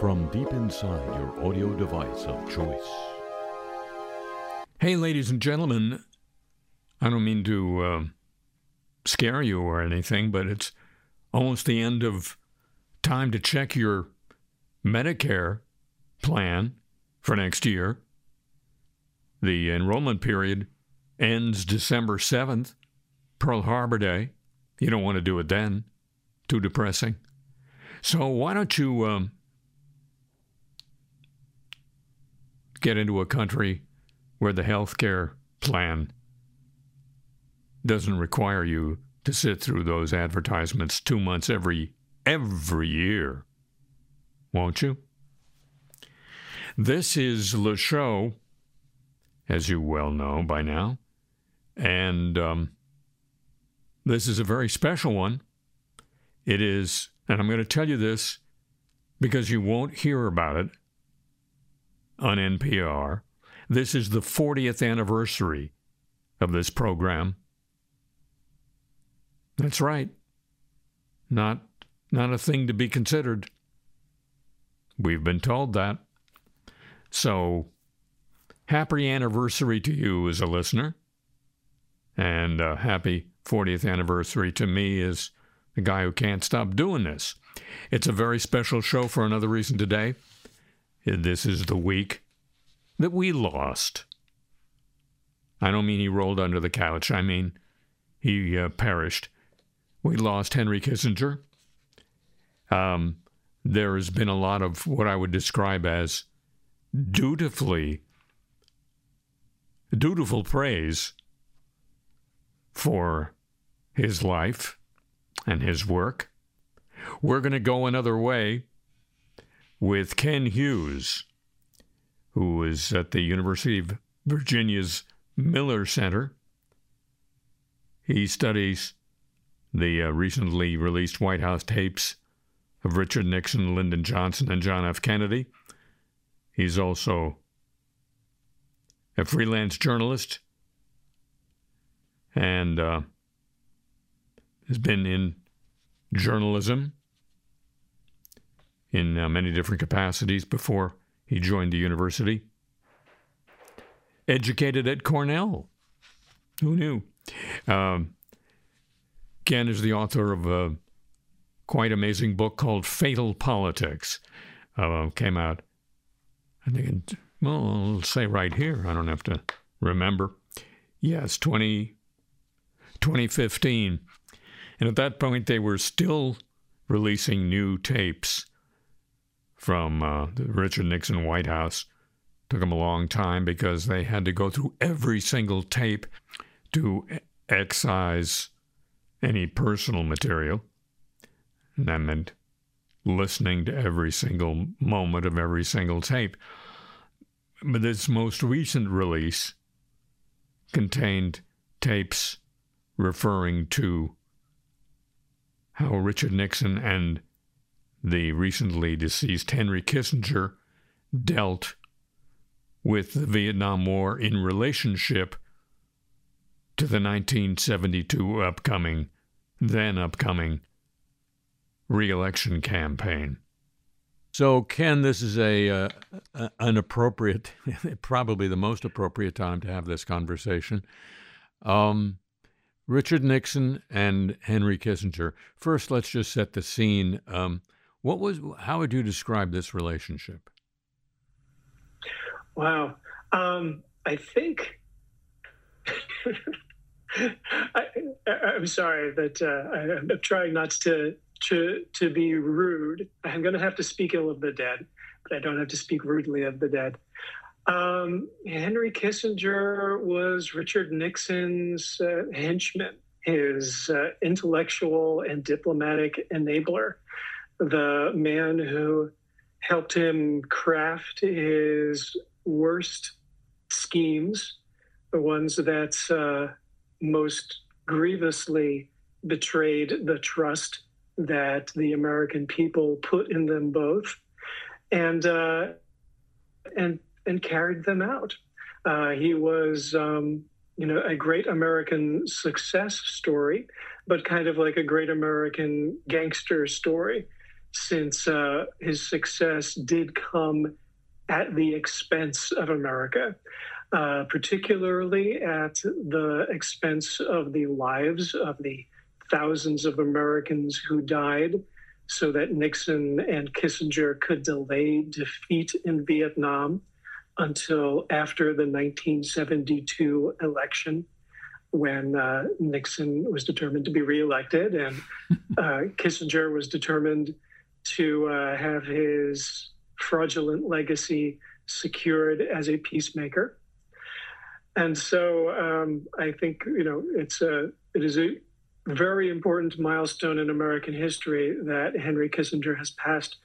from deep inside your audio device of choice. Hey, ladies and gentlemen, I don't mean to uh, scare you or anything, but it's almost the end of time to check your Medicare plan for next year. The enrollment period ends December 7th, Pearl Harbor Day. You don't want to do it then. Too depressing. So why don't you um, get into a country where the health care plan doesn't require you to sit through those advertisements two months every every year, won't you? This is Le Show, as you well know by now, and um, this is a very special one. It is, and I'm going to tell you this because you won't hear about it on NPR. This is the 40th anniversary of this program. That's right. Not not a thing to be considered. We've been told that. So, happy anniversary to you as a listener. And uh, happy 40th anniversary to me as the guy who can't stop doing this. It's a very special show for another reason today. This is the week that we lost. I don't mean he rolled under the couch, I mean he uh, perished. We lost Henry Kissinger. Um, there has been a lot of what I would describe as dutifully dutiful praise for his life and his work. We're going to go another way with Ken Hughes, who is at the University of Virginia's Miller Center. He studies the uh, recently released White House tapes of Richard Nixon, Lyndon Johnson, and John F. Kennedy. He's also a freelance journalist and uh, has been in journalism in uh, many different capacities before he joined the university. Educated at Cornell. Who knew? Um, Ken is the author of a quite amazing book called Fatal Politics. Uh, came out, I think, well, I'll say right here. I don't have to remember. Yes, 20, 2015. And at that point, they were still releasing new tapes from uh, the Richard Nixon White House. Took them a long time because they had to go through every single tape to excise any personal material. And that meant listening to every single moment of every single tape. But this most recent release contained tapes referring to how Richard Nixon and the recently deceased Henry Kissinger dealt with the Vietnam War in relationship to the 1972 upcoming, then upcoming, reelection campaign. So, Ken, this is a uh, an appropriate, probably the most appropriate time to have this conversation. Um, Richard Nixon and Henry Kissinger. First, let's just set the scene. Um, what was? How would you describe this relationship? Wow, um, I think. I, am sorry that uh, I, am trying not to to to be rude. I'm going to have to speak ill of the dead, but I don't have to speak rudely of the dead. Um, Henry Kissinger was Richard Nixon's uh, henchman, his uh, intellectual and diplomatic enabler the man who helped him craft his worst schemes, the ones that uh, most grievously betrayed the trust that the American people put in them both, and uh, and and carried them out. Uh, he was, um, you know, a great American success story, but kind of like a great American gangster story since uh, his success did come at the expense of America, uh, particularly at the expense of the lives of the thousands of Americans who died so that Nixon and Kissinger could delay defeat in Vietnam until after the 1972 election when uh, Nixon was determined to be reelected and uh, Kissinger was determined to uh, have his fraudulent legacy secured as a peacemaker. And so um, I think you know it's a it is a very important milestone in American history that Henry Kissinger has passed.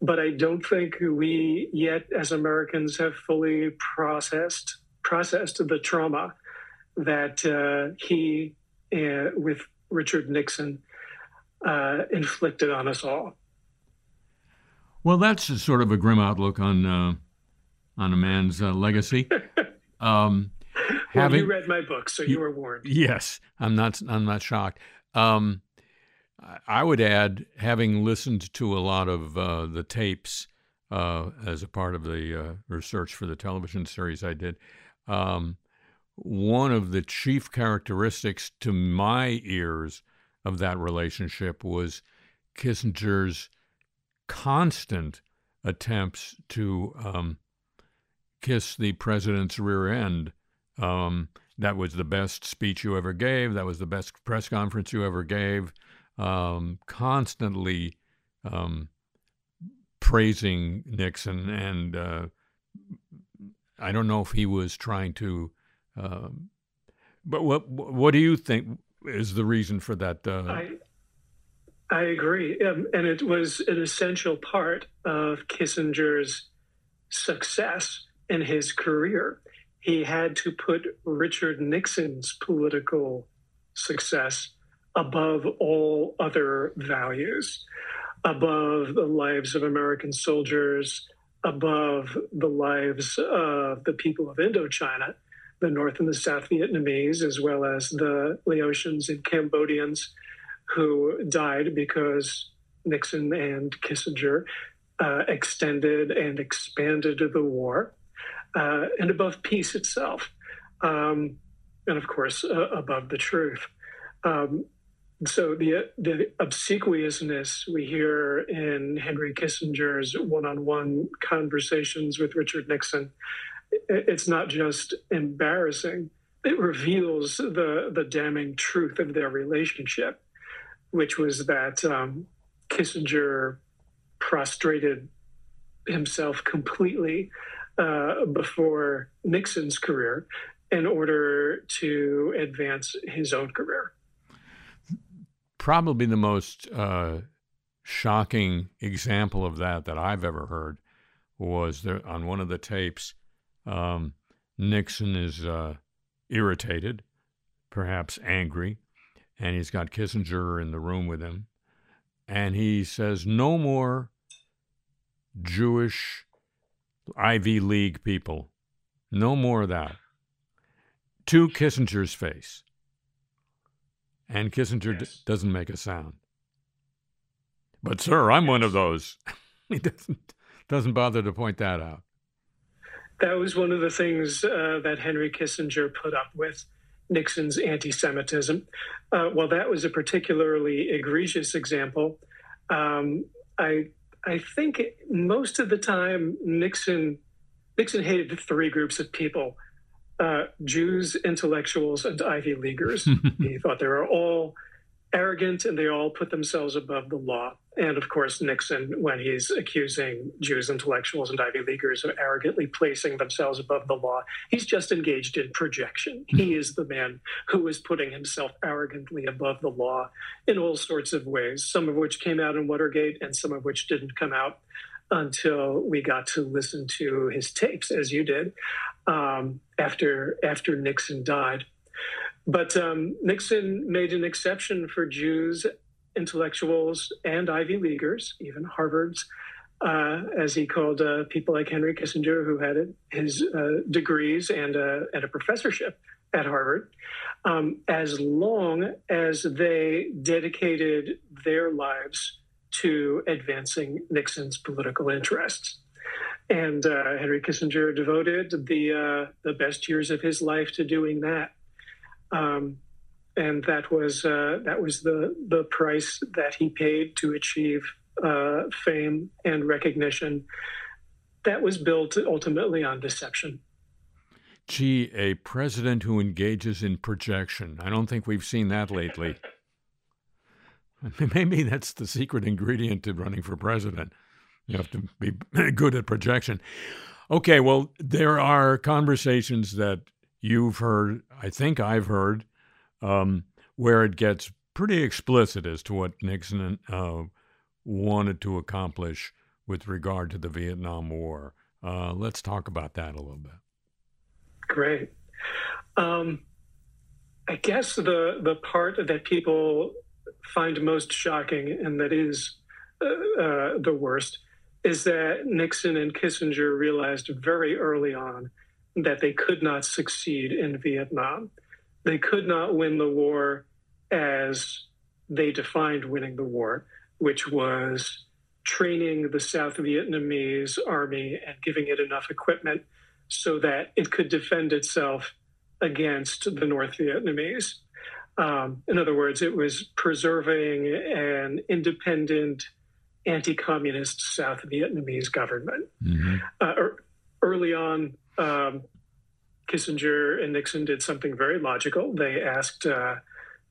But I don't think we yet, as Americans, have fully processed processed the trauma that uh, he, uh, with Richard Nixon, uh, inflicted on us all. Well, that's a sort of a grim outlook on uh, on a man's uh, legacy. Um, well, having, you read my book, so you were warned. Yes, I'm not. I'm not shocked. Um, I would add, having listened to a lot of uh, the tapes uh, as a part of the uh, research for the television series I did, um, one of the chief characteristics to my ears of that relationship was Kissinger's constant attempts to um, kiss the president's rear end. Um, that was the best speech you ever gave. That was the best press conference you ever gave. Um, constantly um, praising Nixon, and uh, I don't know if he was trying to. Uh, but what what do you think is the reason for that? Uh, I I agree, um, and it was an essential part of Kissinger's success in his career. He had to put Richard Nixon's political success above all other values, above the lives of American soldiers, above the lives of the people of Indochina, the North and the South Vietnamese, as well as the Laotians and Cambodians who died because Nixon and Kissinger uh, extended and expanded the war uh, and above peace itself, um, and of course uh, above the truth. Um, so the the obsequiousness we hear in Henry Kissinger's one-on-one conversations with Richard Nixon, it's not just embarrassing; it reveals the the damning truth of their relationship, which was that um, Kissinger prostrated himself completely uh, before Nixon's career in order to advance his own career. Probably the most uh, shocking example of that that I've ever heard was there on one of the tapes. Um, Nixon is uh, irritated, perhaps angry, and he's got Kissinger in the room with him. And he says, No more Jewish Ivy League people. No more of that. To Kissinger's face. And Kissinger yes. d- doesn't make a sound. But, sir, I'm yes. one of those. he doesn't, doesn't bother to point that out. That was one of the things uh, that Henry Kissinger put up with Nixon's anti Semitism. Uh, while that was a particularly egregious example, um, I I think most of the time Nixon Nixon hated three groups of people: uh, Jews, intellectuals, and Ivy Leaguers. he thought they were all arrogant and they all put themselves above the law. And of course, Nixon, when he's accusing Jews, intellectuals, and Ivy Leaguers of arrogantly placing themselves above the law, he's just engaged in projection. He is the man who is putting himself arrogantly above the law in all sorts of ways, some of which came out in Watergate and some of which didn't come out until we got to listen to his tapes, as you did, um, after after Nixon died. But um, Nixon made an exception for Jews, intellectuals, and Ivy Leaguers, even Harvard's, uh, as he called uh, people like Henry Kissinger, who had his uh, degrees and, and a professorship at Harvard, um, as long as they dedicated their lives to advancing Nixon's political interests. And uh, Henry Kissinger devoted the uh, the best years of his life to doing that. Um, and that was uh, that was the the price that he paid to achieve uh, fame and recognition. That was built ultimately on deception. Gee, a president who engages in projection. I don't think we've seen that lately. Maybe that's the secret ingredient to running for president. You have to be good at projection. Okay, well, there are conversations that you've heard, I think I've heard, um, where it gets pretty explicit as to what Nixon uh, wanted to accomplish with regard to the Vietnam War. Uh, let's talk about that a little bit. Great. Um, I guess the the part that people find most shocking and that is uh, uh, the worst is that Nixon and Kissinger realized very early on that they could not succeed in Vietnam. They could not win the war as they defined winning the war, which was training the South Vietnamese army and giving it enough equipment so that it could defend itself against the North Vietnamese. Um, in other words, it was preserving an independent, anti communist South Vietnamese government. Mm-hmm. Uh, er, early on, um, Kissinger and Nixon did something very logical. They asked uh,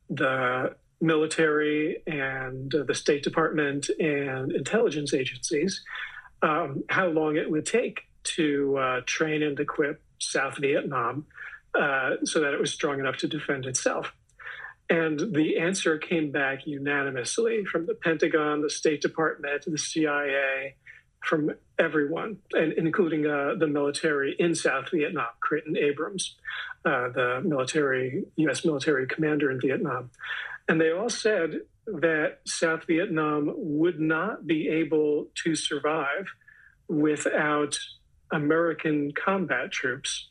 the military and uh, the State Department and intelligence agencies um, how long it would take to uh, train and equip South Vietnam uh, so that it was strong enough to defend itself. And the answer came back unanimously from the Pentagon, the State Department, the CIA, from everyone, and including uh, the military in South Vietnam, Creighton Abrams, uh, the military U.S. military commander in Vietnam, and they all said that South Vietnam would not be able to survive without American combat troops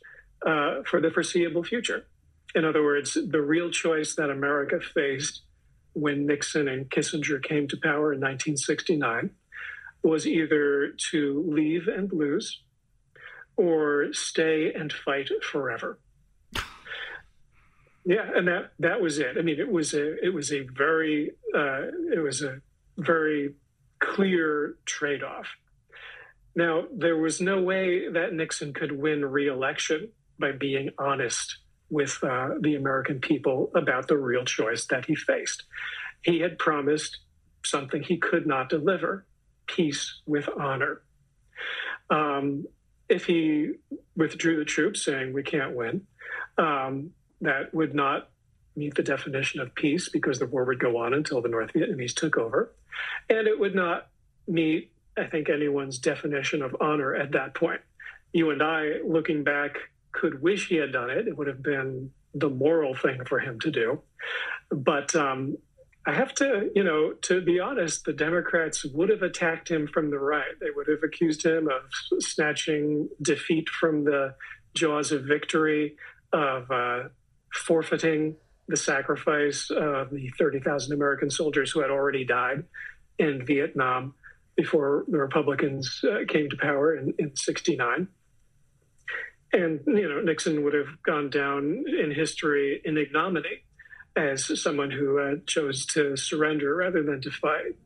uh, for the foreseeable future. In other words, the real choice that America faced when Nixon and Kissinger came to power in 1969 was either to leave and lose or stay and fight forever. Yeah, and that that was it. I mean, it was a it was a very uh, it was a very clear trade off. Now, there was no way that Nixon could win re-election by being honest with uh, the American people about the real choice that he faced. He had promised something he could not deliver peace with honor. Um, if he withdrew the troops, saying we can't win, um, that would not meet the definition of peace because the war would go on until the North Vietnamese took over. And it would not meet, I think, anyone's definition of honor at that point. You and I, looking back, could wish he had done it. It would have been the moral thing for him to do. But um, I have to, you know, to be honest, the Democrats would have attacked him from the right. They would have accused him of snatching defeat from the jaws of victory, of uh, forfeiting the sacrifice of the 30,000 American soldiers who had already died in Vietnam before the Republicans uh, came to power in, in 69. And, you know, Nixon would have gone down in history in ignominy as someone who uh, chose to surrender rather than to fight.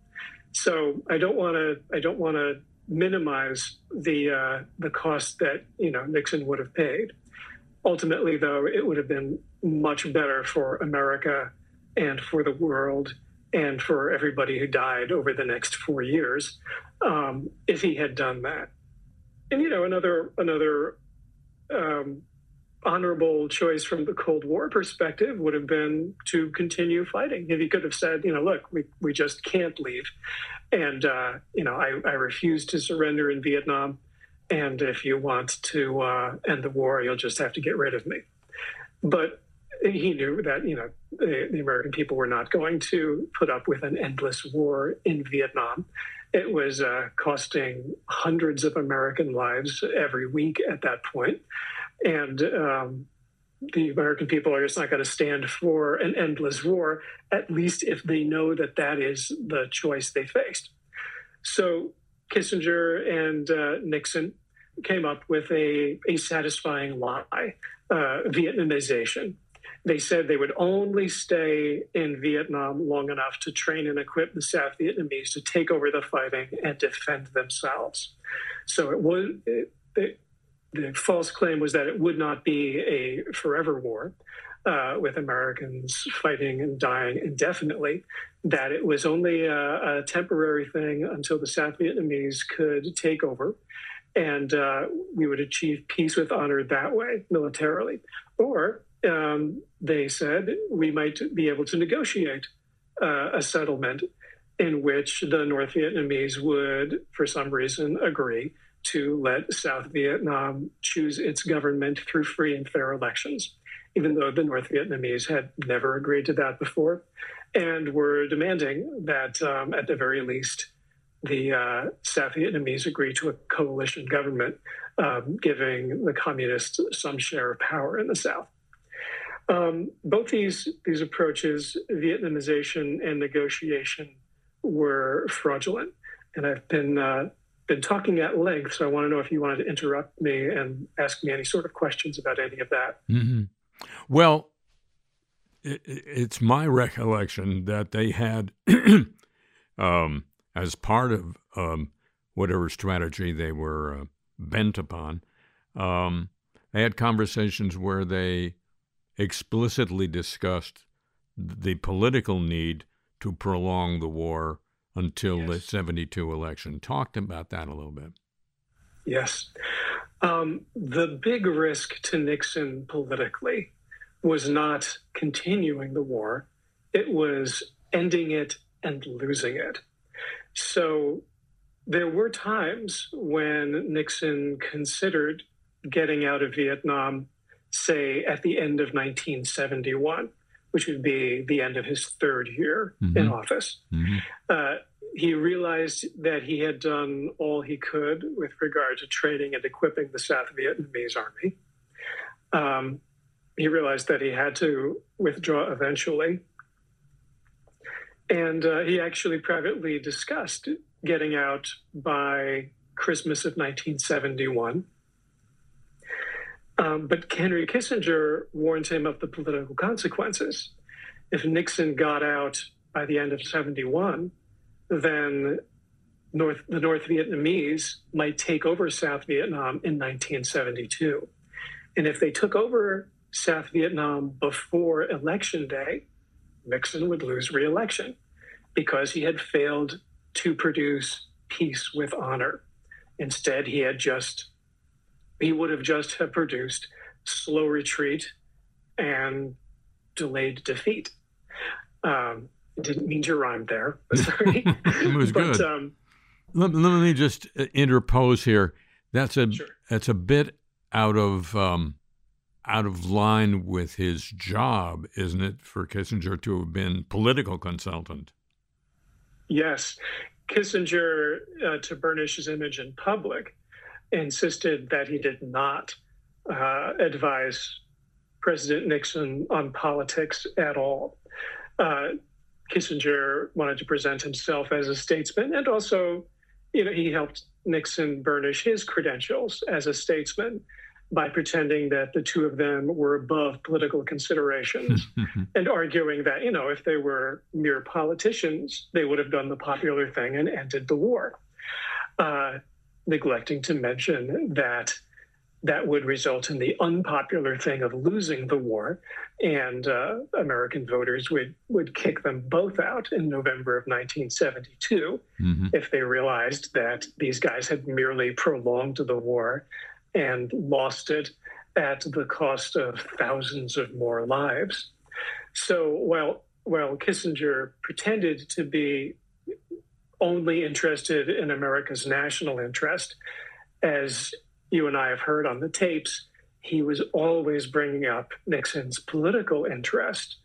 So I don't want to I don't want to minimize the uh, the cost that you know Nixon would have paid. Ultimately, though, it would have been much better for America and for the world and for everybody who died over the next four years um, if he had done that. And you know, another another um, honorable choice from the Cold War perspective would have been to continue fighting. If he could have said, you know, look, we, we just can't leave. And, uh, you know, I, I refuse to surrender in Vietnam. And if you want to uh, end the war, you'll just have to get rid of me. But he knew that, you know, the, the American people were not going to put up with an endless war in Vietnam. It was uh, costing hundreds of American lives every week at that point and um, the American people are just not going to stand for an endless war, at least if they know that that is the choice they faced. So Kissinger and uh, Nixon came up with a, a satisfying lie uh, Vietnamization. They said they would only stay in Vietnam long enough to train and equip the South Vietnamese to take over the fighting and defend themselves. So it was it, it, the false claim was that it would not be a forever war. Uh, with Americans fighting and dying indefinitely, that it was only a, a, temporary thing until the South Vietnamese could take over and uh, we would achieve peace with honor that way militarily. Or um, they said we might be able to negotiate uh, a settlement in which the North Vietnamese would, for some reason, agree to let South Vietnam choose its government through free and fair elections, even though the North Vietnamese had never agreed to that before and were demanding that, um, at the very least, the uh, South Vietnamese agree to a coalition government, um, giving the communists some share of power in the South. Um, both these these approaches, Vietnamization and negotiation, were fraudulent, and I've been uh, been talking at length. So I want to know if you wanted to interrupt me and ask me any sort of questions about any of that. Mm-hmm. Well, it, it's my recollection that they had, um, as part of um, whatever strategy they were uh, bent upon, um, they had conversations where they explicitly discussed the political need to prolong the war until yes. the 72 election. Talked about that a little bit. Yes. Um, the big risk to Nixon politically was not continuing the war, it was ending it and losing it. So there were times when Nixon considered getting out of Vietnam say, at the end of 1971, which would be the end of his third year mm-hmm. in office. Mm-hmm. Uh, he realized that he had done all he could with regard to training and equipping the South Vietnamese army. Um, he realized that he had to withdraw eventually. And uh, he actually privately discussed getting out by Christmas of 1971. Um, but Henry Kissinger warned him of the political consequences. If Nixon got out by the end of 71, then North, the North Vietnamese might take over South Vietnam in 1972. And if they took over South Vietnam before Election Day, Nixon would lose re-election because he had failed to produce peace with honor. Instead, he had just he would have just have produced slow retreat and delayed defeat. Um, didn't mean to rhyme there. Sorry. it was but, good. Um, let, let, me just interpose here. That's a sure. that's a bit out of um, out of line with his job, isn't it, for Kissinger to have been political consultant? Yes, Kissinger, uh, to burnish his image in public, insisted that he did not uh, advise President Nixon on politics at all. Uh, Kissinger wanted to present himself as a statesman, and also, you know, he helped Nixon burnish his credentials as a statesman by pretending that the two of them were above political considerations and arguing that, you know, if they were mere politicians, they would have done the popular thing and ended the war. Uh, neglecting to mention that that would result in the unpopular thing of losing the war, and uh, American voters would would kick them both out in November of 1972 mm-hmm. if they realized that these guys had merely prolonged the war and lost it at the cost of thousands of more lives. So while while Kissinger pretended to be only interested in America's national interest, as you and I have heard on the tapes, he was always bringing up Nixon's political interest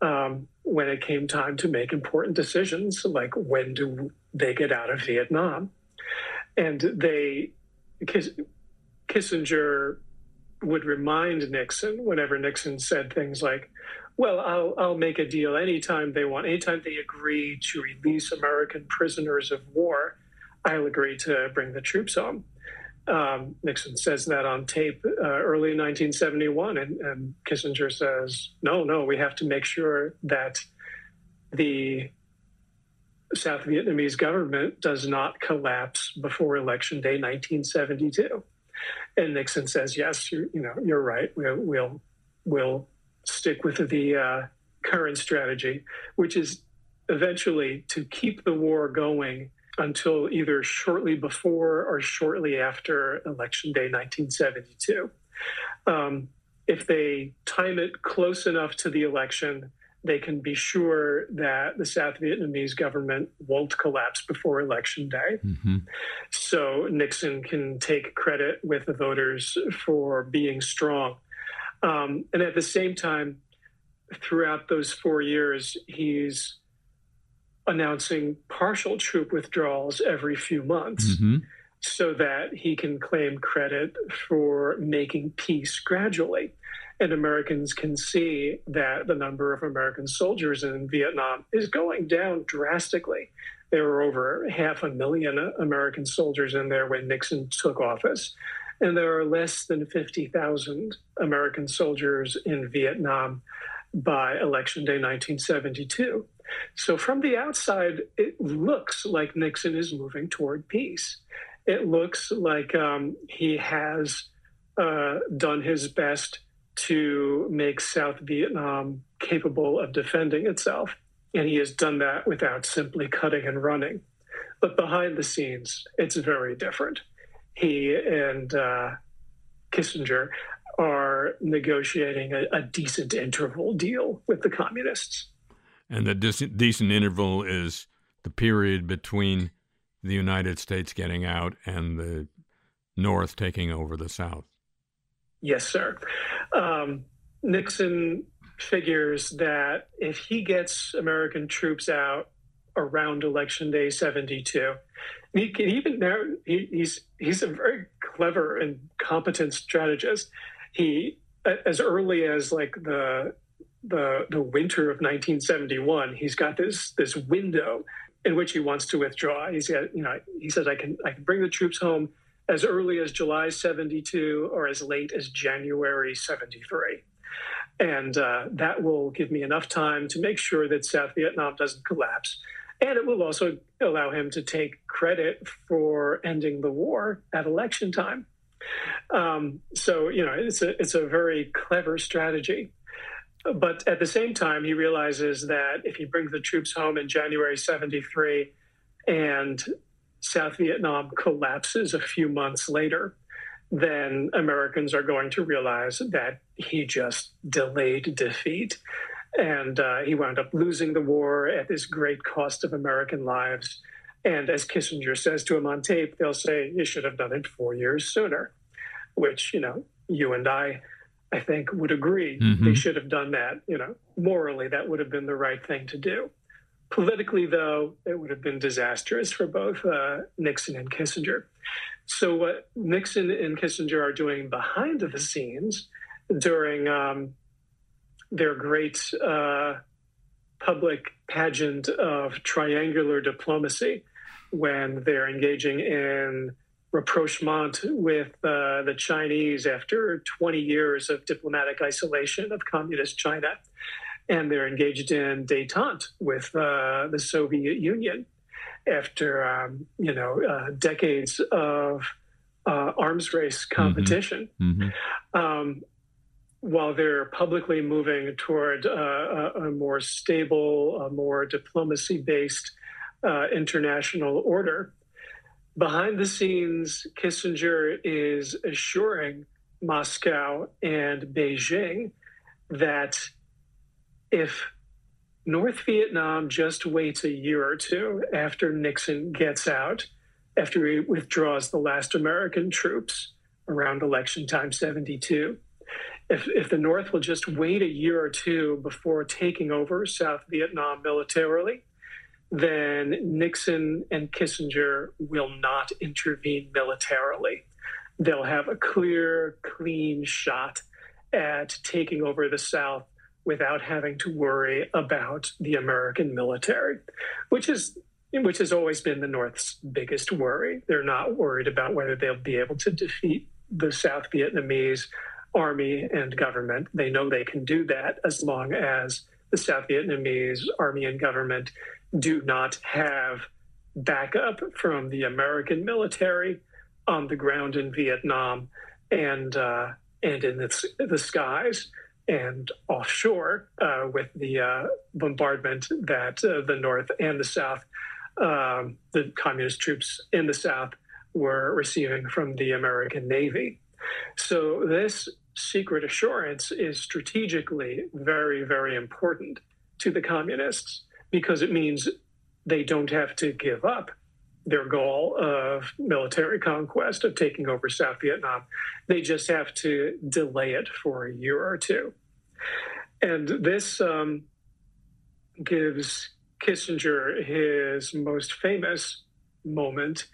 um, when it came time to make important decisions, like when do they get out of Vietnam? And they, Kissinger would remind Nixon whenever Nixon said things like, well, I'll, I'll make a deal anytime they want, anytime they agree to release American prisoners of war, I'll agree to bring the troops home. Um, Nixon says that on tape uh, early in 1971, and, and Kissinger says, no, no, we have to make sure that the South Vietnamese government does not collapse before Election Day 1972. And Nixon says, yes, you, you know, you're right. We'll, we'll, we'll stick with the uh, current strategy, which is eventually to keep the war going until either shortly before or shortly after Election Day 1972. Um, if they time it close enough to the election, they can be sure that the South Vietnamese government won't collapse before Election Day. Mm-hmm. So Nixon can take credit with the voters for being strong. Um, and at the same time, throughout those four years, he's announcing partial troop withdrawals every few months mm-hmm. so that he can claim credit for making peace gradually. And Americans can see that the number of American soldiers in Vietnam is going down drastically. There were over half a million American soldiers in there when Nixon took office. And there are less than 50,000 American soldiers in Vietnam by Election Day 1972. So from the outside, it looks like Nixon is moving toward peace. It looks like um, he has uh, done his best to make South Vietnam capable of defending itself. And he has done that without simply cutting and running. But behind the scenes, it's very different. He and uh, Kissinger are negotiating a, a decent interval deal with the communists. And the decent, decent interval is the period between the United States getting out and the North taking over the South. Yes, sir. Um, Nixon figures that if he gets American troops out around Election Day 72, he can even now, he, he's, he's a very clever and competent strategist. He, as early as like the the the winter of 1971, he's got this this window in which he wants to withdraw. He's got, you know, he says I can I can bring the troops home as early as July 72 or as late as January 73. And uh, that will give me enough time to make sure that South Vietnam doesn't collapse. And it will also allow him to take credit for ending the war at election time. Um, so, you know, it's a, it's a very clever strategy. But at the same time, he realizes that if he brings the troops home in January 73 and South Vietnam collapses a few months later, then Americans are going to realize that he just delayed defeat. And uh, he wound up losing the war at this great cost of American lives. And as Kissinger says to him on tape, they'll say, you should have done it four years sooner, which, you know, you and I I think, would agree mm-hmm. they should have done that. You know, morally, that would have been the right thing to do. Politically, though, it would have been disastrous for both uh, Nixon and Kissinger. So, what Nixon and Kissinger are doing behind the scenes during um, their great uh, public pageant of triangular diplomacy, when they're engaging in rapprochement with uh, the Chinese after 20 years of diplomatic isolation of communist China. And they're engaged in detente with uh, the Soviet Union after, um, you know, uh, decades of uh, arms race mm-hmm. competition. Mm-hmm. Mm-hmm. Um, while they're publicly moving toward uh, a, a, more stable, a more diplomacy based uh, international order, behind the scenes, Kissinger is assuring Moscow and Beijing that if North Vietnam just waits a year or two after Nixon gets out, after he withdraws the last American troops around election time 72, if, if the North will just wait a year or two before taking over South Vietnam militarily, then Nixon and Kissinger will not intervene militarily. they'll have a clear, clean shot at taking over the South without having to worry about the American military, which is which has always been the North's biggest worry. They're not worried about whether they'll be able to defeat the South Vietnamese army and government. They know they can do that as long as the South Vietnamese army and government do not have backup from the American military on the ground in Vietnam and uh, and in the, the, skies and offshore uh, with the uh, bombardment that uh, the North and the South, um, the communist troops in the South, were receiving from the American Navy. So this secret assurance is strategically very, very important to the communists because it means they don't have to give up their goal of military conquest, of taking over South Vietnam. They just have to delay it for a year or two. And this um, gives Kissinger his most famous moment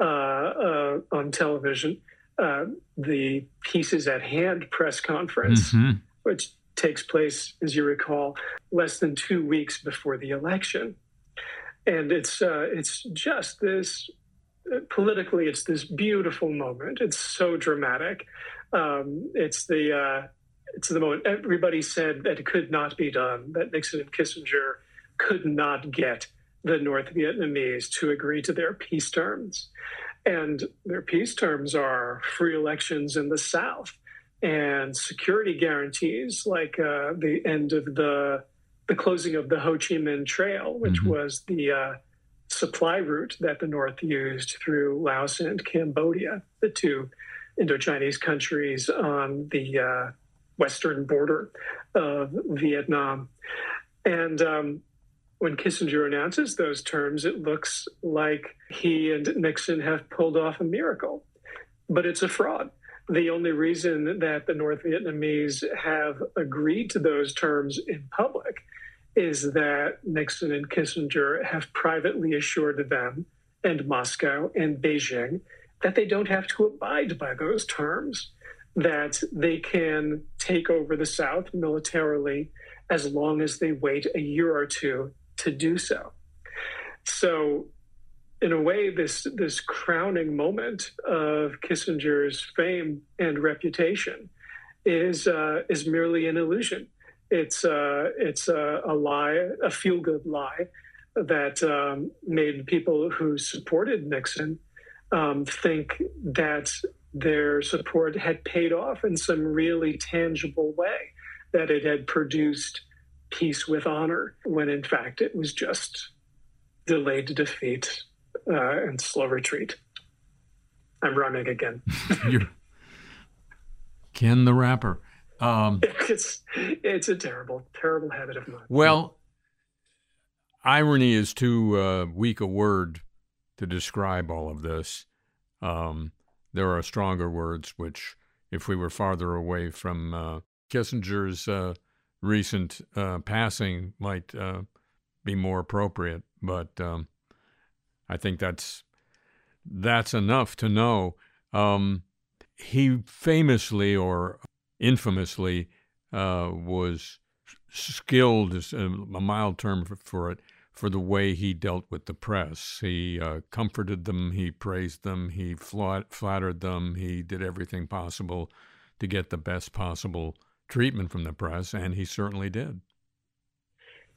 uh, uh, on television, uh, the Peace Is at Hand press conference, mm-hmm. which takes place, as you recall, less than two weeks before the election. And it's uh, it's just this politically it's this beautiful moment. It's so dramatic. Um, it's the uh, it's the moment everybody said that it could not be done that nixon and kissinger could not get the north vietnamese to agree to their peace terms and their peace terms are free elections in the south and security guarantees like uh, the end of the the closing of the Ho Chi Minh Trail, which mm-hmm. was the uh, supply route that the North used through Laos and Cambodia, the two Indochinese countries on the uh, western border of Vietnam. And um, when Kissinger announces those terms, it looks like he and Nixon have pulled off a miracle, but it's a fraud. The only reason that the North Vietnamese have agreed to those terms in public is that Nixon and Kissinger have privately assured them and Moscow and Beijing that they don't have to abide by those terms, that they can take over the South militarily as long as they wait a year or two to do so. So, in a way, this this crowning moment of Kissinger's fame and reputation is uh, is merely an illusion it's uh, it's a, a, lie, a feel good lie that um, made people who supported Nixon um, think that their support had paid off in some really tangible way, that it had produced peace with honor, when in fact it was just delayed defeat uh, and slow retreat. I'm rhyming again. You're Ken the Rapper. Um, it's it's a terrible, terrible habit of mine. Well, irony is too uh, weak a word to describe all of this. Um, there are stronger words, which, if we were farther away from uh, Kissinger's uh, recent uh, passing, might uh, be more appropriate. But um, I think that's that's enough to know. Um, he famously, or infamously uh, was skilled, is a, mild term for, for, it, for the way he dealt with the press. He uh, comforted them, he praised them, he flattered them, he did everything possible to get the best possible treatment from the press, and he certainly did.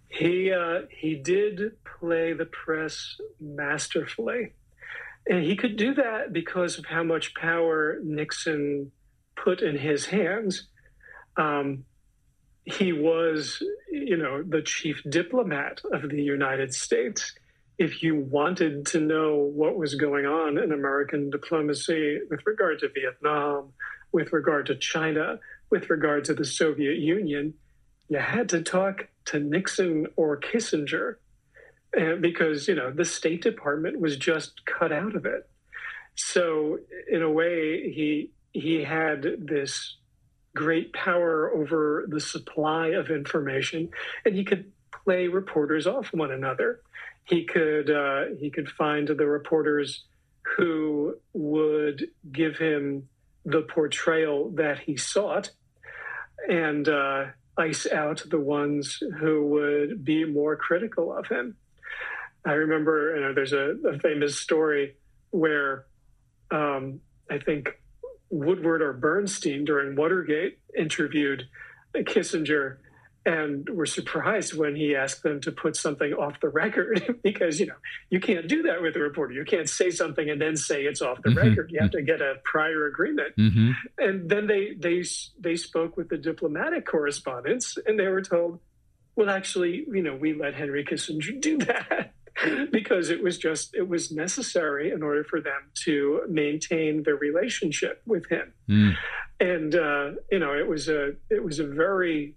He uh, he did play the press masterfully, and he could do that because of how much power Nixon put in his hands. Um, he was, you know, the chief diplomat of the United States. If you wanted to know what was going on in American diplomacy with regard to Vietnam, with regard to China, with regard to the Soviet Union, you had to talk to Nixon or Kissinger and because, you know, the State Department was just cut out of it. So, in a way, he he had this great power over the supply of information, and he could play reporters off one another. He could uh, he could find the reporters who would give him the portrayal that he sought and uh, ice out the ones who would be more critical of him. I remember, you know, there's a, a famous story where um, I think Woodward or Bernstein during Watergate interviewed Kissinger and were surprised when he asked them to put something off the record because you know you can't do that with a reporter you can't say something and then say it's off the mm-hmm. record you have to get a prior agreement mm-hmm. and then they they they spoke with the diplomatic correspondents and they were told well actually you know we let henry kissinger do that because it was just it was necessary in order for them to maintain their relationship with him mm. and uh, you know it was a it was a very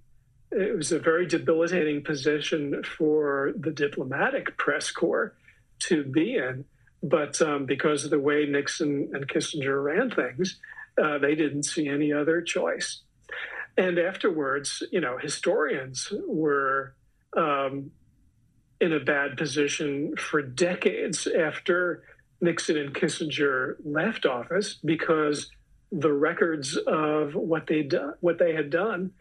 it was a very debilitating position for the diplomatic press corps to be in. But um, because of the way Nixon and Kissinger ran things, uh, they didn't see any other choice. And afterwards, you know, historians were um, in a bad position for decades after Nixon and Kissinger left office because the records of what they what they had done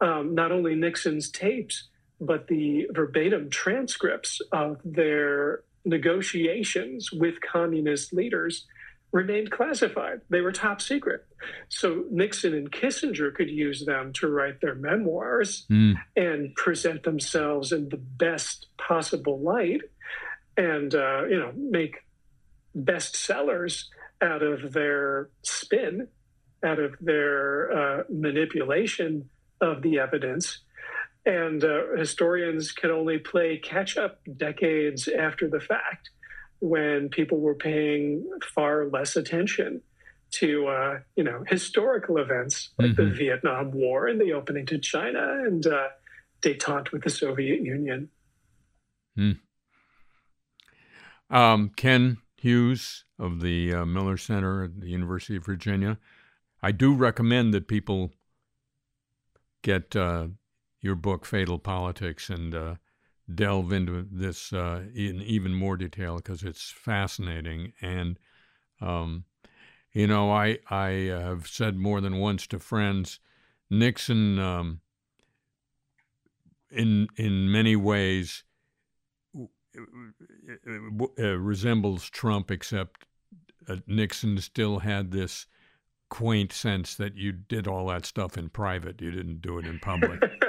um, not only Nixon's tapes, but the verbatim transcripts of their negotiations with communist leaders remained classified. They were top secret. So Nixon and Kissinger could use them to write their memoirs mm. and present themselves in the best possible light and, uh, you know, make bestsellers out of their spin, out of their uh, manipulation of the evidence. And uh, historians can only play catch up decades after the fact when people were paying far less attention to uh, you know historical events like mm-hmm. the Vietnam War and the opening to China and uh, détente with the Soviet Union. Mm. Um, Ken Hughes of the uh, Miller Center at the University of Virginia. I do recommend that people get uh, your book, Fatal Politics, and uh, delve into this uh, in even more detail because it's fascinating. And, um, you know, I, I have said more than once to friends Nixon, um, in, in many ways, resembles Trump, except uh, Nixon still had this quaint sense that you did all that stuff in private. You didn't do it in public.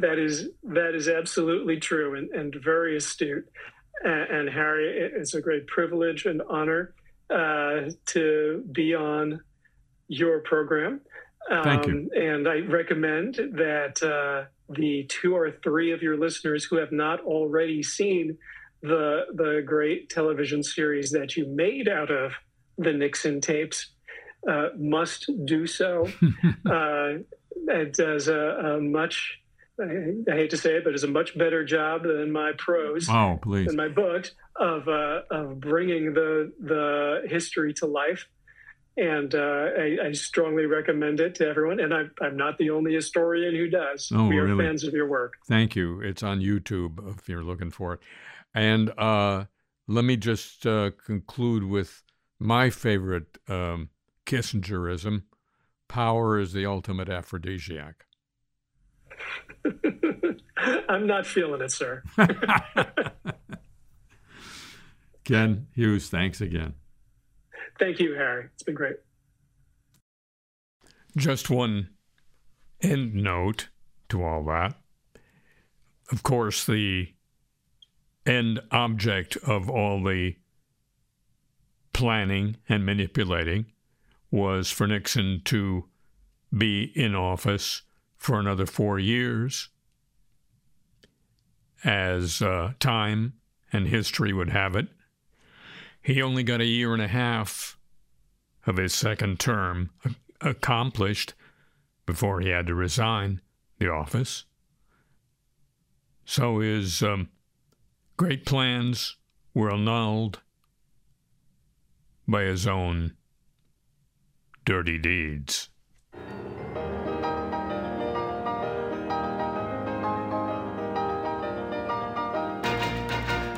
That is that is absolutely true and, and very astute. And, and, Harry, it's a great privilege and honor uh, to be on your program. Um, Thank you. Um, and I recommend that uh, the two or three of your listeners who have not already seen the the great television series that you made out of the Nixon tapes uh, must do so. uh, it does a, a much, I, I, hate to say it, but it's a much better job than my prose, oh, please. than my books of uh, of bringing the the history to life. And uh, I, I, strongly recommend it to everyone. And I, I'm not the only historian who does. Oh, we are really? fans of your work. Thank you. It's on YouTube if you're looking for it. And uh, let me just uh, conclude with my favorite um, Kissingerism power is the ultimate aphrodisiac. I'm not feeling it, sir. Ken Hughes, thanks again. Thank you, Harry. It's been great. Just one end note to all that. Of course, the end object of all the planning and manipulating was for Nixon to be in office for another four years, as uh, time and history would have it. He only got a year and a half of his second term accomplished before he had to resign the office. So his um, great plans were annulled by his own dirty deeds.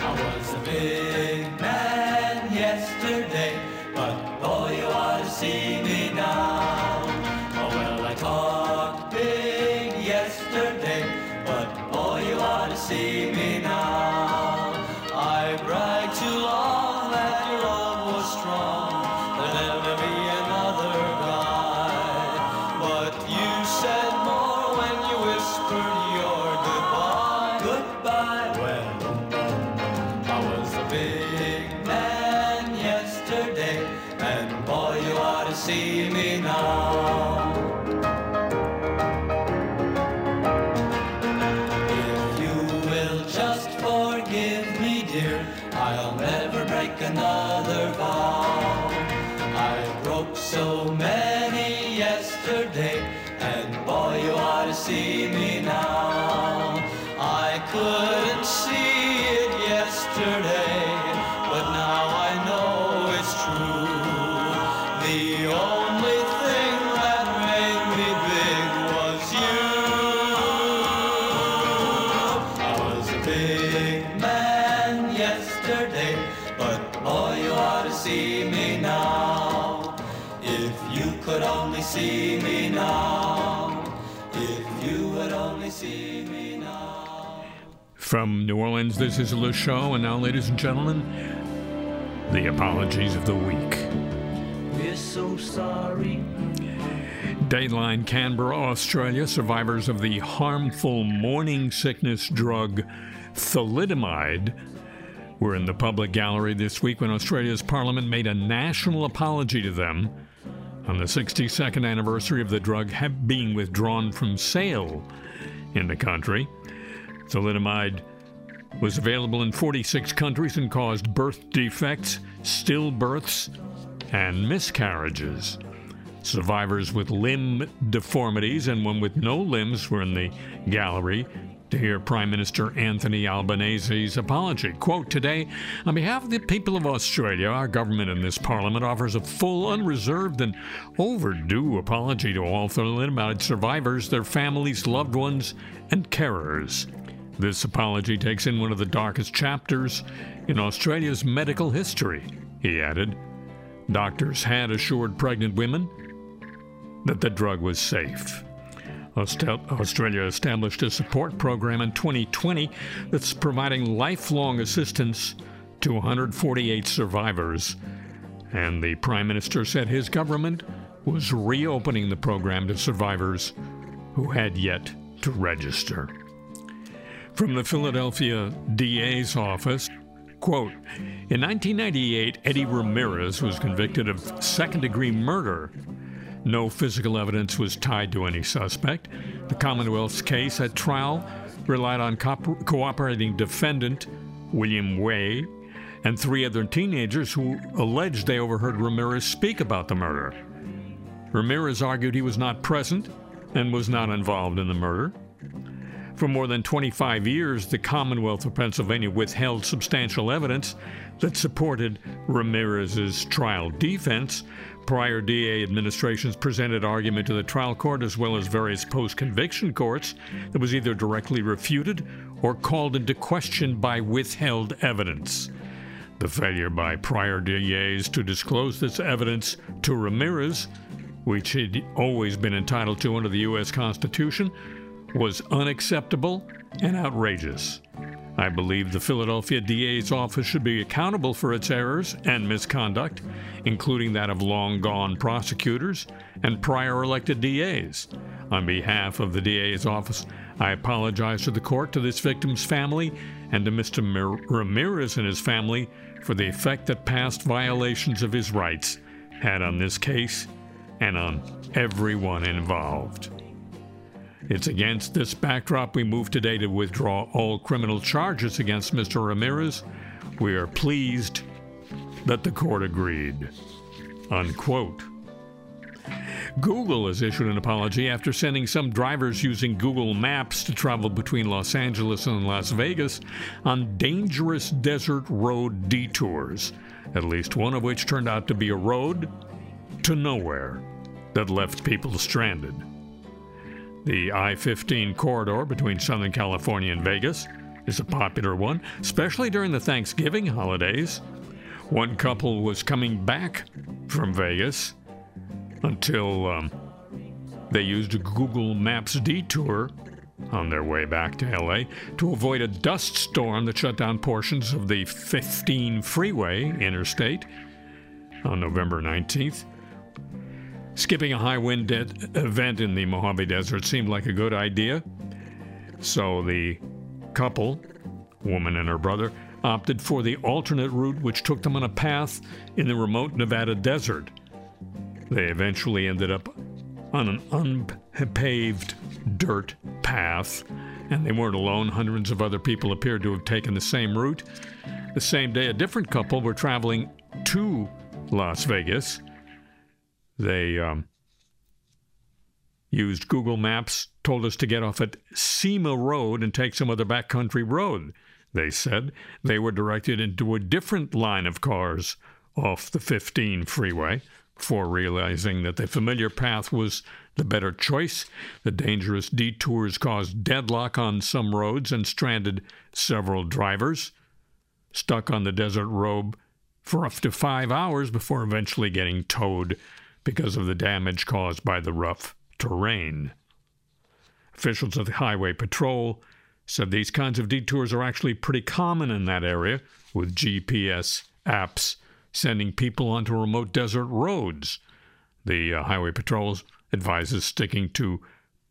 I was a big man yesterday. see me is Le Show, and now, ladies and gentlemen, the apologies of the week. We're so sorry. Dateline Canberra, Australia, survivors of the harmful morning sickness drug thalidomide were in the public gallery this week when Australia's parliament made a national apology to them on the 62nd anniversary of the drug being withdrawn from sale in the country. Thalidomide was available in 46 countries and caused birth defects, stillbirths, and miscarriages. Survivors with limb deformities and one with no limbs were in the gallery to hear Prime Minister Anthony Albanese's apology. Quote Today, on behalf of the people of Australia, our government and this Parliament offers a full, unreserved, and overdue apology to all thalidomide survivors, their families, loved ones, and carers. This apology takes in one of the darkest chapters in Australia's medical history, he added. Doctors had assured pregnant women that the drug was safe. Australia established a support program in 2020 that's providing lifelong assistance to 148 survivors. And the Prime Minister said his government was reopening the program to survivors who had yet to register. From the Philadelphia DA's office, quote, in 1998, Eddie Ramirez was convicted of second degree murder no physical evidence was tied to any suspect. The Commonwealth's case at trial relied on co- cooperating defendant William Way and three other teenagers who alleged they overheard Ramirez speak about the murder. Ramirez argued he was not present and was not involved in the murder. For more than 25 years, the Commonwealth of Pennsylvania withheld substantial evidence that supported Ramirez's trial defense. Prior DA administrations presented argument to the trial court as well as various post conviction courts that was either directly refuted or called into question by withheld evidence. The failure by prior DAs to disclose this evidence to Ramirez, which he'd always been entitled to under the U.S. Constitution, was unacceptable and outrageous. I believe the Philadelphia DA's office should be accountable for its errors and misconduct, including that of long gone prosecutors and prior elected DAs. On behalf of the DA's office, I apologize to the court, to this victim's family, and to Mr. Mir- Ramirez and his family for the effect that past violations of his rights had on this case and on everyone involved. It's against this backdrop we move today to withdraw all criminal charges against Mr. Ramirez. We are pleased that the court agreed. Unquote. Google has issued an apology after sending some drivers using Google Maps to travel between Los Angeles and Las Vegas on dangerous desert road detours, at least one of which turned out to be a road to nowhere that left people stranded. The I 15 corridor between Southern California and Vegas is a popular one, especially during the Thanksgiving holidays. One couple was coming back from Vegas until um, they used a Google Maps detour on their way back to LA to avoid a dust storm that shut down portions of the 15 freeway interstate on November 19th. Skipping a high wind event in the Mojave Desert seemed like a good idea. So the couple, woman and her brother, opted for the alternate route which took them on a path in the remote Nevada desert. They eventually ended up on an unpaved dirt path, and they weren't alone. Hundreds of other people appeared to have taken the same route. The same day, a different couple were traveling to Las Vegas. They um, used Google Maps, told us to get off at Cima Road and take some other backcountry road. They said they were directed into a different line of cars off the 15 freeway before realizing that the familiar path was the better choice. The dangerous detours caused deadlock on some roads and stranded several drivers, stuck on the desert road for up to five hours before eventually getting towed because of the damage caused by the rough terrain. Officials of the Highway Patrol said these kinds of detours are actually pretty common in that area, with GPS apps sending people onto remote desert roads. The uh, Highway Patrol advises sticking to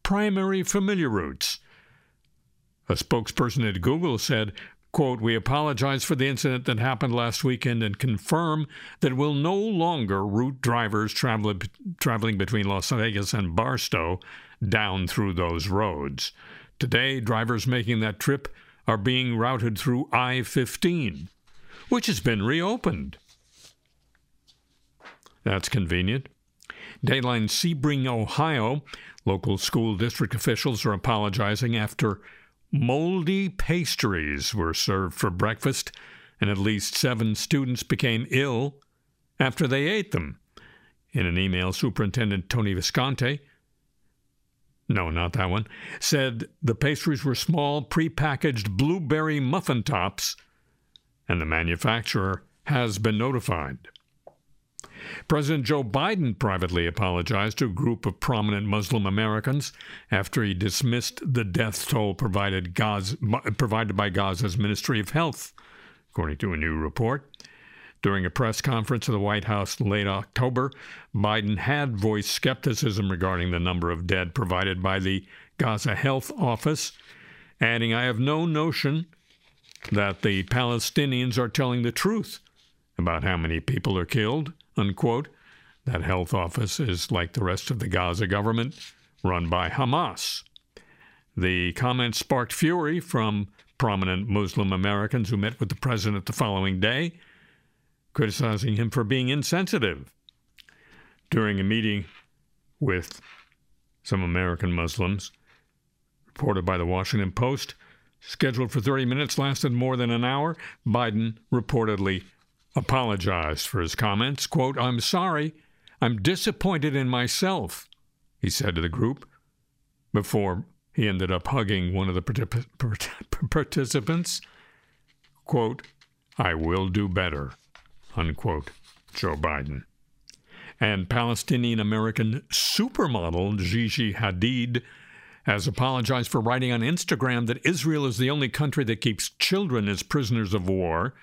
primary familiar routes. A spokesperson at Google said, quote, We apologize for the incident that happened last weekend and confirm that we'll no longer route drivers traveling, between Las Vegas and Barstow down through those roads. Today, drivers making that trip are being routed through I 15, which has been reopened. That's convenient. Dayline Sebring, Ohio, local school district officials are apologizing after moldy pastries were served for breakfast and at least seven students became ill after they ate them. In an email, Superintendent Tony Visconti, no, not that one, said the pastries were small, prepackaged blueberry muffin tops, and the manufacturer has been notified. President Joe Biden privately apologized to a group of prominent Muslim Americans after he dismissed the death toll provided, Gaza, provided by Gaza's Ministry of Health, according to a new report. During a press conference at the White House in late October, Biden had voiced skepticism regarding the number of dead provided by the Gaza Health Office, adding, I have no notion that the Palestinians are telling the truth about how many people are killed unquote. That health office is like the rest of the Gaza government, run by Hamas. The comments sparked fury from prominent Muslim Americans who met with the president the following day, criticizing him for being insensitive. During a meeting with some American Muslims, reported by the Washington Post, scheduled for 30 minutes, lasted more than an hour, Biden reportedly apologized for his comments. Quote, I'm sorry. I'm disappointed in myself, he said to the group before he ended up hugging one of the particip- participants. Quote, I will do better, unquote, Joe Biden. And Palestinian American supermodel Gigi Hadid has apologized for writing on Instagram that Israel is the only country that keeps children as prisoners of war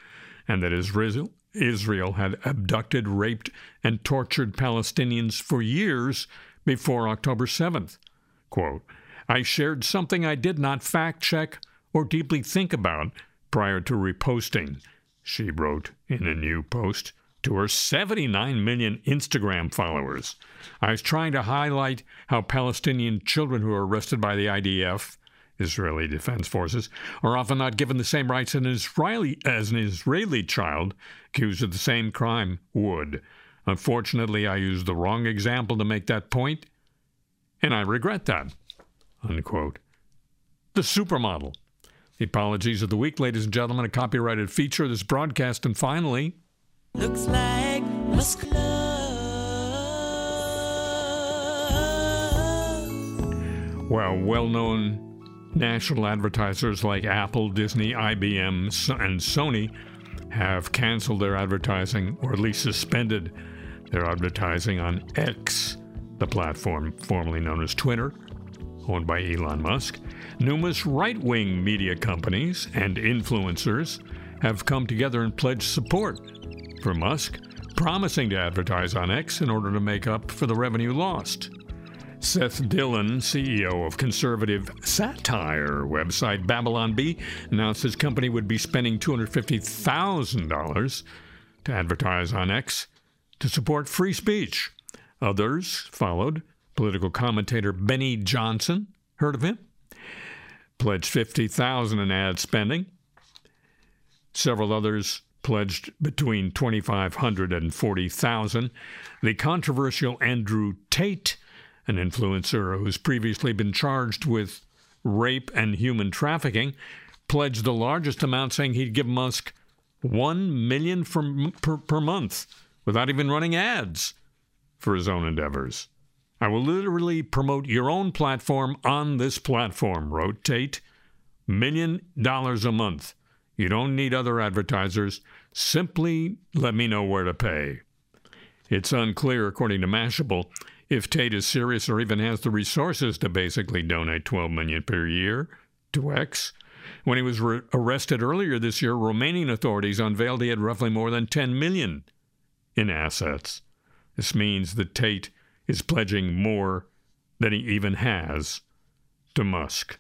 and that Israel, Israel had abducted, raped, and tortured Palestinians for years before October 7th. Quote, I shared something I did not fact check or deeply think about prior to reposting, she wrote in a new post to her 79 million Instagram followers. I was trying to highlight how Palestinian children who are arrested by the IDF Israeli Defense Forces are often not given the same rights an Israeli, as an Israeli child accused of the same crime would. Unfortunately, I used the wrong example to make that point, and I regret that. Unquote. The supermodel. The apologies of the week, ladies and gentlemen, a copyrighted feature of this broadcast. And finally, looks like Well, well known National advertisers like Apple, Disney, IBM, and Sony have canceled their advertising or at least suspended They're advertising on X, the platform formerly known as Twitter, owned by Elon Musk. Numerous right wing media companies and influencers have come together and pledged support for Musk, promising to advertise on X in order to make up for the revenue lost. Seth Dillon, CEO of conservative satire website Babylon Bee, announced his company would be spending $250,000 to advertise on X to support free speech. Others followed. Political commentator Benny Johnson, heard of him? Pledged 50,000 in ad spending. Several others pledged between 2,500 and 40,000. The controversial Andrew Tate an influencer who's previously been charged with rape and human trafficking, pledged the largest amount, saying he'd give Musk one million for, per, per month without even running ads for his own endeavors. I will literally promote your own platform on this platform, wrote Tate. Million dollars a month. You don't need other advertisers. Simply let me know where to pay. It's unclear, according to Mashable, if Tate is serious or even has the resources to basically donate 12 million per year to X. When he was re- arrested earlier this year, Romanian authorities unveiled he had roughly more than 10 million in assets. This means that Tate is pledging more than he even has to Musk.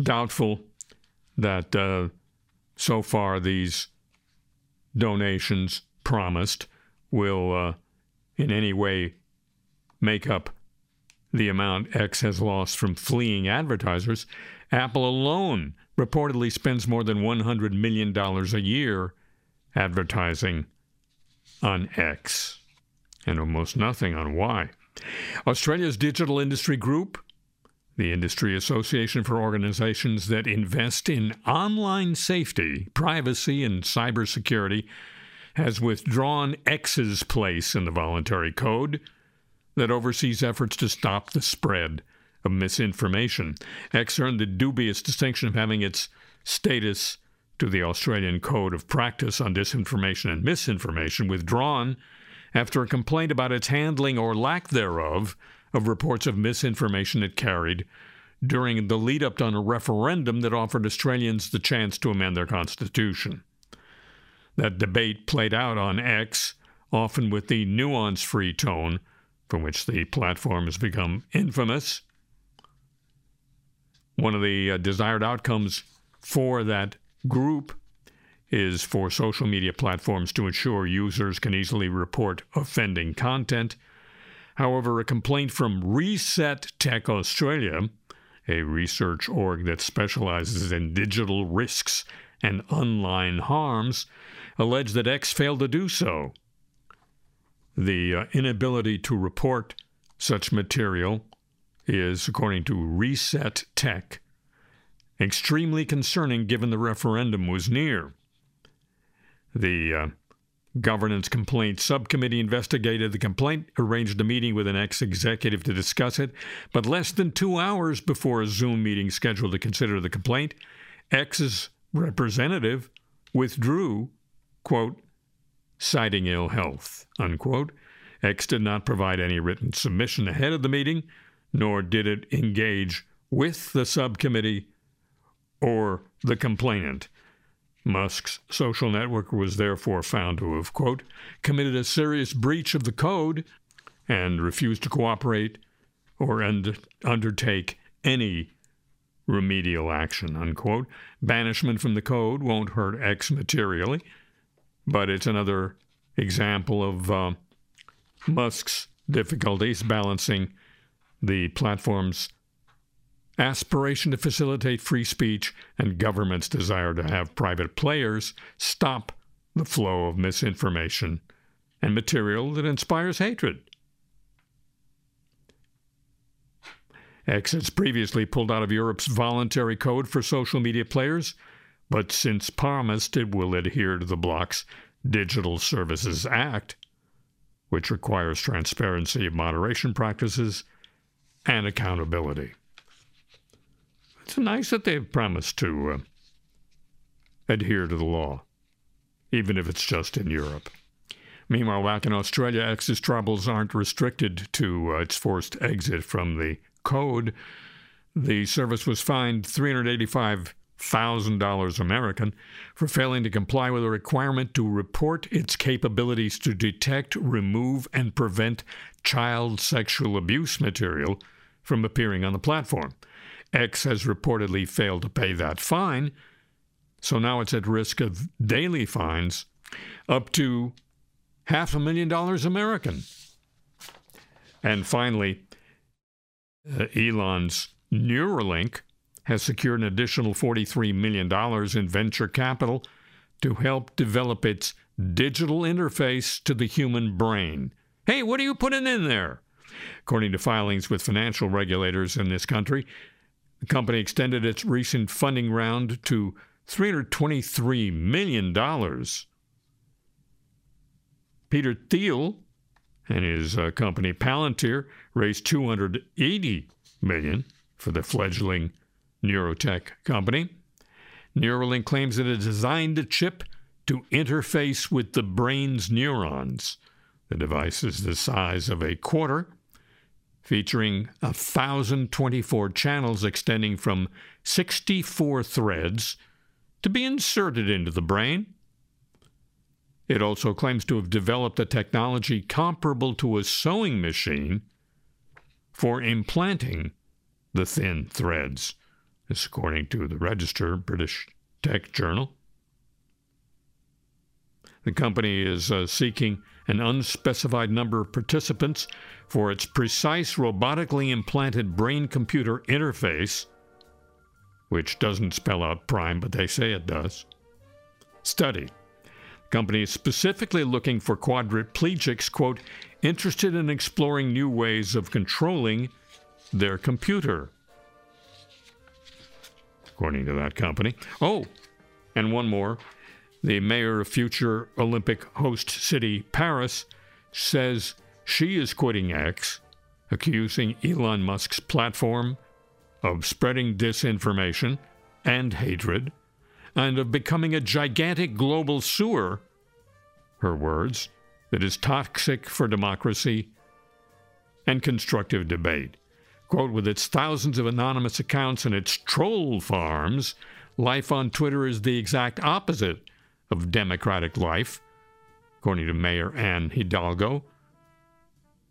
Doubtful that uh, so far these donations promised will uh, in any way make up the amount X has lost from fleeing advertisers, Apple alone reportedly spends more than $100 million a year advertising on X and almost nothing on Y. Australia's Digital Industry Group, the industry association for organizations that invest in online safety, privacy, and cybersecurity, has withdrawn X's place in the voluntary code that oversees efforts to stop the spread of misinformation. X earned the dubious distinction of having its status to the Australian Code of Practice on Disinformation and Misinformation withdrawn after a complaint about its handling or lack thereof of reports of misinformation it carried during the lead up to a referendum that offered Australians the chance to amend their constitution. That debate played out on X, often with the nuance free tone from which the platform has become infamous. One of the uh, desired outcomes for that group is for social media platforms to ensure users can easily report offending content. However, a complaint from Reset Tech Australia, a research org that specializes in digital risks and online harms, allege that X failed to do so. The uh, inability to report such material is, according to Reset Tech, extremely concerning given the referendum was near. The uh, Governance Complaints Subcommittee investigated the complaint, arranged a meeting with an X executive to discuss it, but less than two hours before a Zoom meeting scheduled to consider the complaint, X's representative withdrew quote, citing ill health, unquote. X did not provide any written submission ahead of the meeting, nor did it engage with the subcommittee or the complainant. Musk's social network was therefore found to have, quote, committed a serious breach of the code and refused to cooperate or und- undertake any remedial action, unquote. Banishment from the code won't hurt X materially but it's another example of uh, Musk's difficulties balancing the platform's aspiration to facilitate free speech and government's desire to have private players stop the flow of misinformation and material that inspires hatred. X has previously pulled out of Europe's voluntary code for social media players but since promised it will adhere to the bloc's Digital Services Act, which requires transparency of moderation practices and accountability. It's nice that they've promised to uh, adhere to the law, even if it's just in Europe. Meanwhile, back in Australia, X's troubles aren't restricted to uh, its forced exit from the code. The service was fined $385,000 American for failing to comply with a requirement to report its capabilities to detect, remove, and prevent child sexual abuse material from appearing on the platform. X has reportedly failed to pay that fine, so now it's at risk of daily fines up to half a million dollars American. And finally, uh, Elon's Neuralink has secured an additional $43 million in venture capital to help develop its digital interface to the human brain. Hey, what are you putting in there? According to filings with financial regulators in this country, the company extended its recent funding round to $323 million Peter Thiel and his uh, company Palantir raised 280 million for the fledgling neurotech company. Neuralink claims it has designed a chip to interface with the brain's neurons. The device is the size of a quarter, featuring 1,024 channels extending from 64 threads to be inserted into the brain it also claims to have developed a technology comparable to a sewing machine for implanting the thin threads, this according to the Register British Tech Journal. The company is uh, seeking an unspecified number of participants for its precise robotically implanted brain computer interface, which doesn't spell out prime, but they say it does. Study company is specifically looking for quadriplegics, quote, interested in exploring new ways of controlling their computer. According to that company. Oh, and one more. The mayor of future Olympic host city Paris says she is quitting X, accusing Elon Musk's platform of spreading disinformation and hatred and of becoming a gigantic global sewer, her words, that is toxic for democracy and constructive debate. Quote, with its thousands of anonymous accounts and its troll farms, life on Twitter is the exact opposite of democratic life, according to Mayor Anne Hidalgo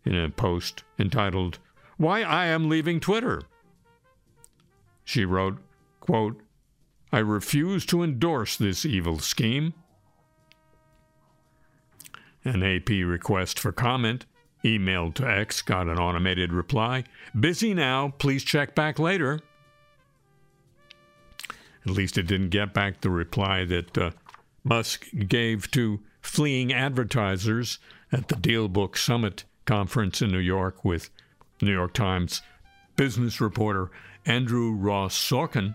in a post entitled, Why I Am Leaving Twitter. She wrote, quote, I refuse to endorse this evil scheme. An AP request for comment emailed to X got an automated reply Busy now, please check back later. At least it didn't get back the reply that uh, Musk gave to fleeing advertisers at the DealBook Summit conference in New York with New York Times business reporter Andrew Ross Sorkin.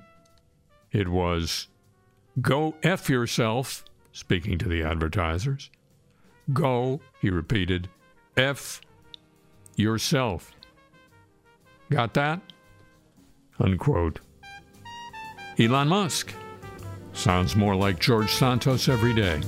It was go F yourself, speaking to the advertisers. Go, he repeated, F yourself. Got that? Unquote. Elon Musk. Sounds more like George Santos every day.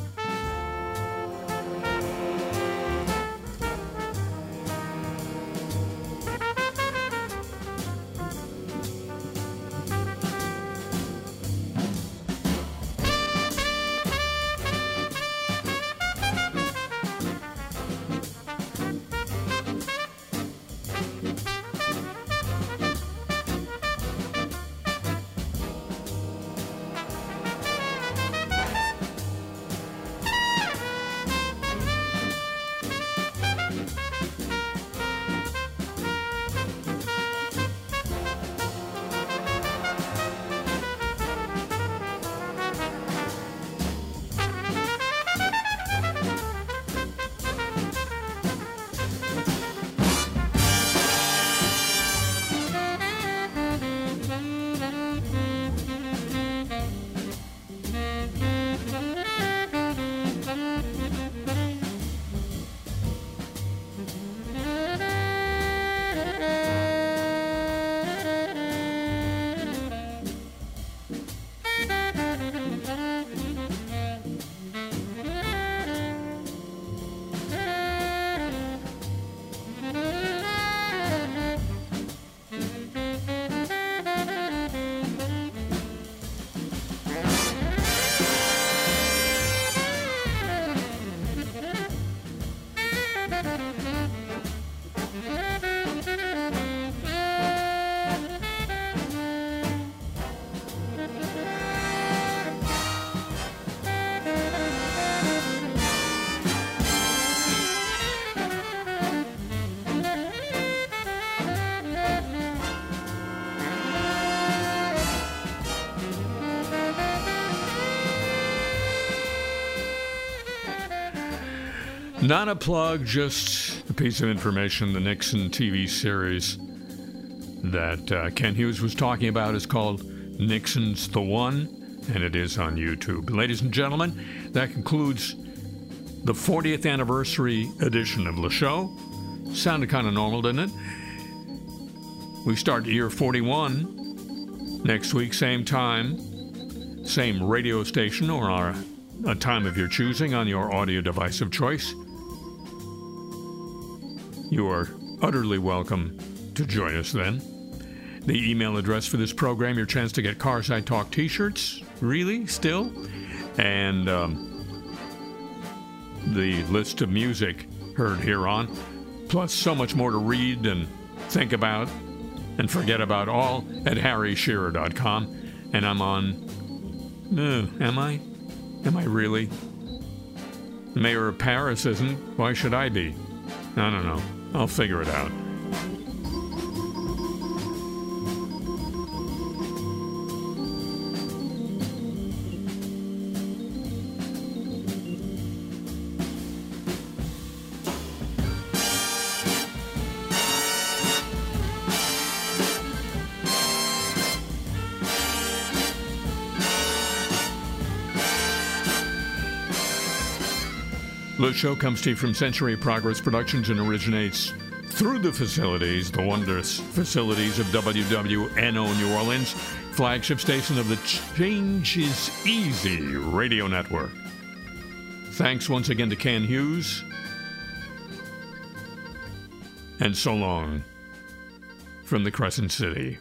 Not a plug, just a piece of information. The Nixon TV series that uh, Ken Hughes was talking about is called Nixon's the One, and it is on YouTube. Ladies and gentlemen, that concludes the 40th anniversary edition of the show. Sounded kind of normal, didn't it? We start year 41 next week, same time, same radio station or our, a time of your choosing on your audio device of choice. You are utterly welcome to join us then. The email address for this program, your chance to get Carside Talk t shirts, really, still, and um, the list of music heard here on, plus so much more to read and think about and forget about all at harryshearer.com. And I'm on. No, am I? Am I really? Mayor of Paris isn't. Why should I be? I don't know. I'll figure it out. Show comes to you from Century Progress Productions and originates through the facilities, the wondrous facilities of WWNO New Orleans, flagship station of the Change is Easy radio network. Thanks once again to Ken Hughes. And so long from the Crescent City.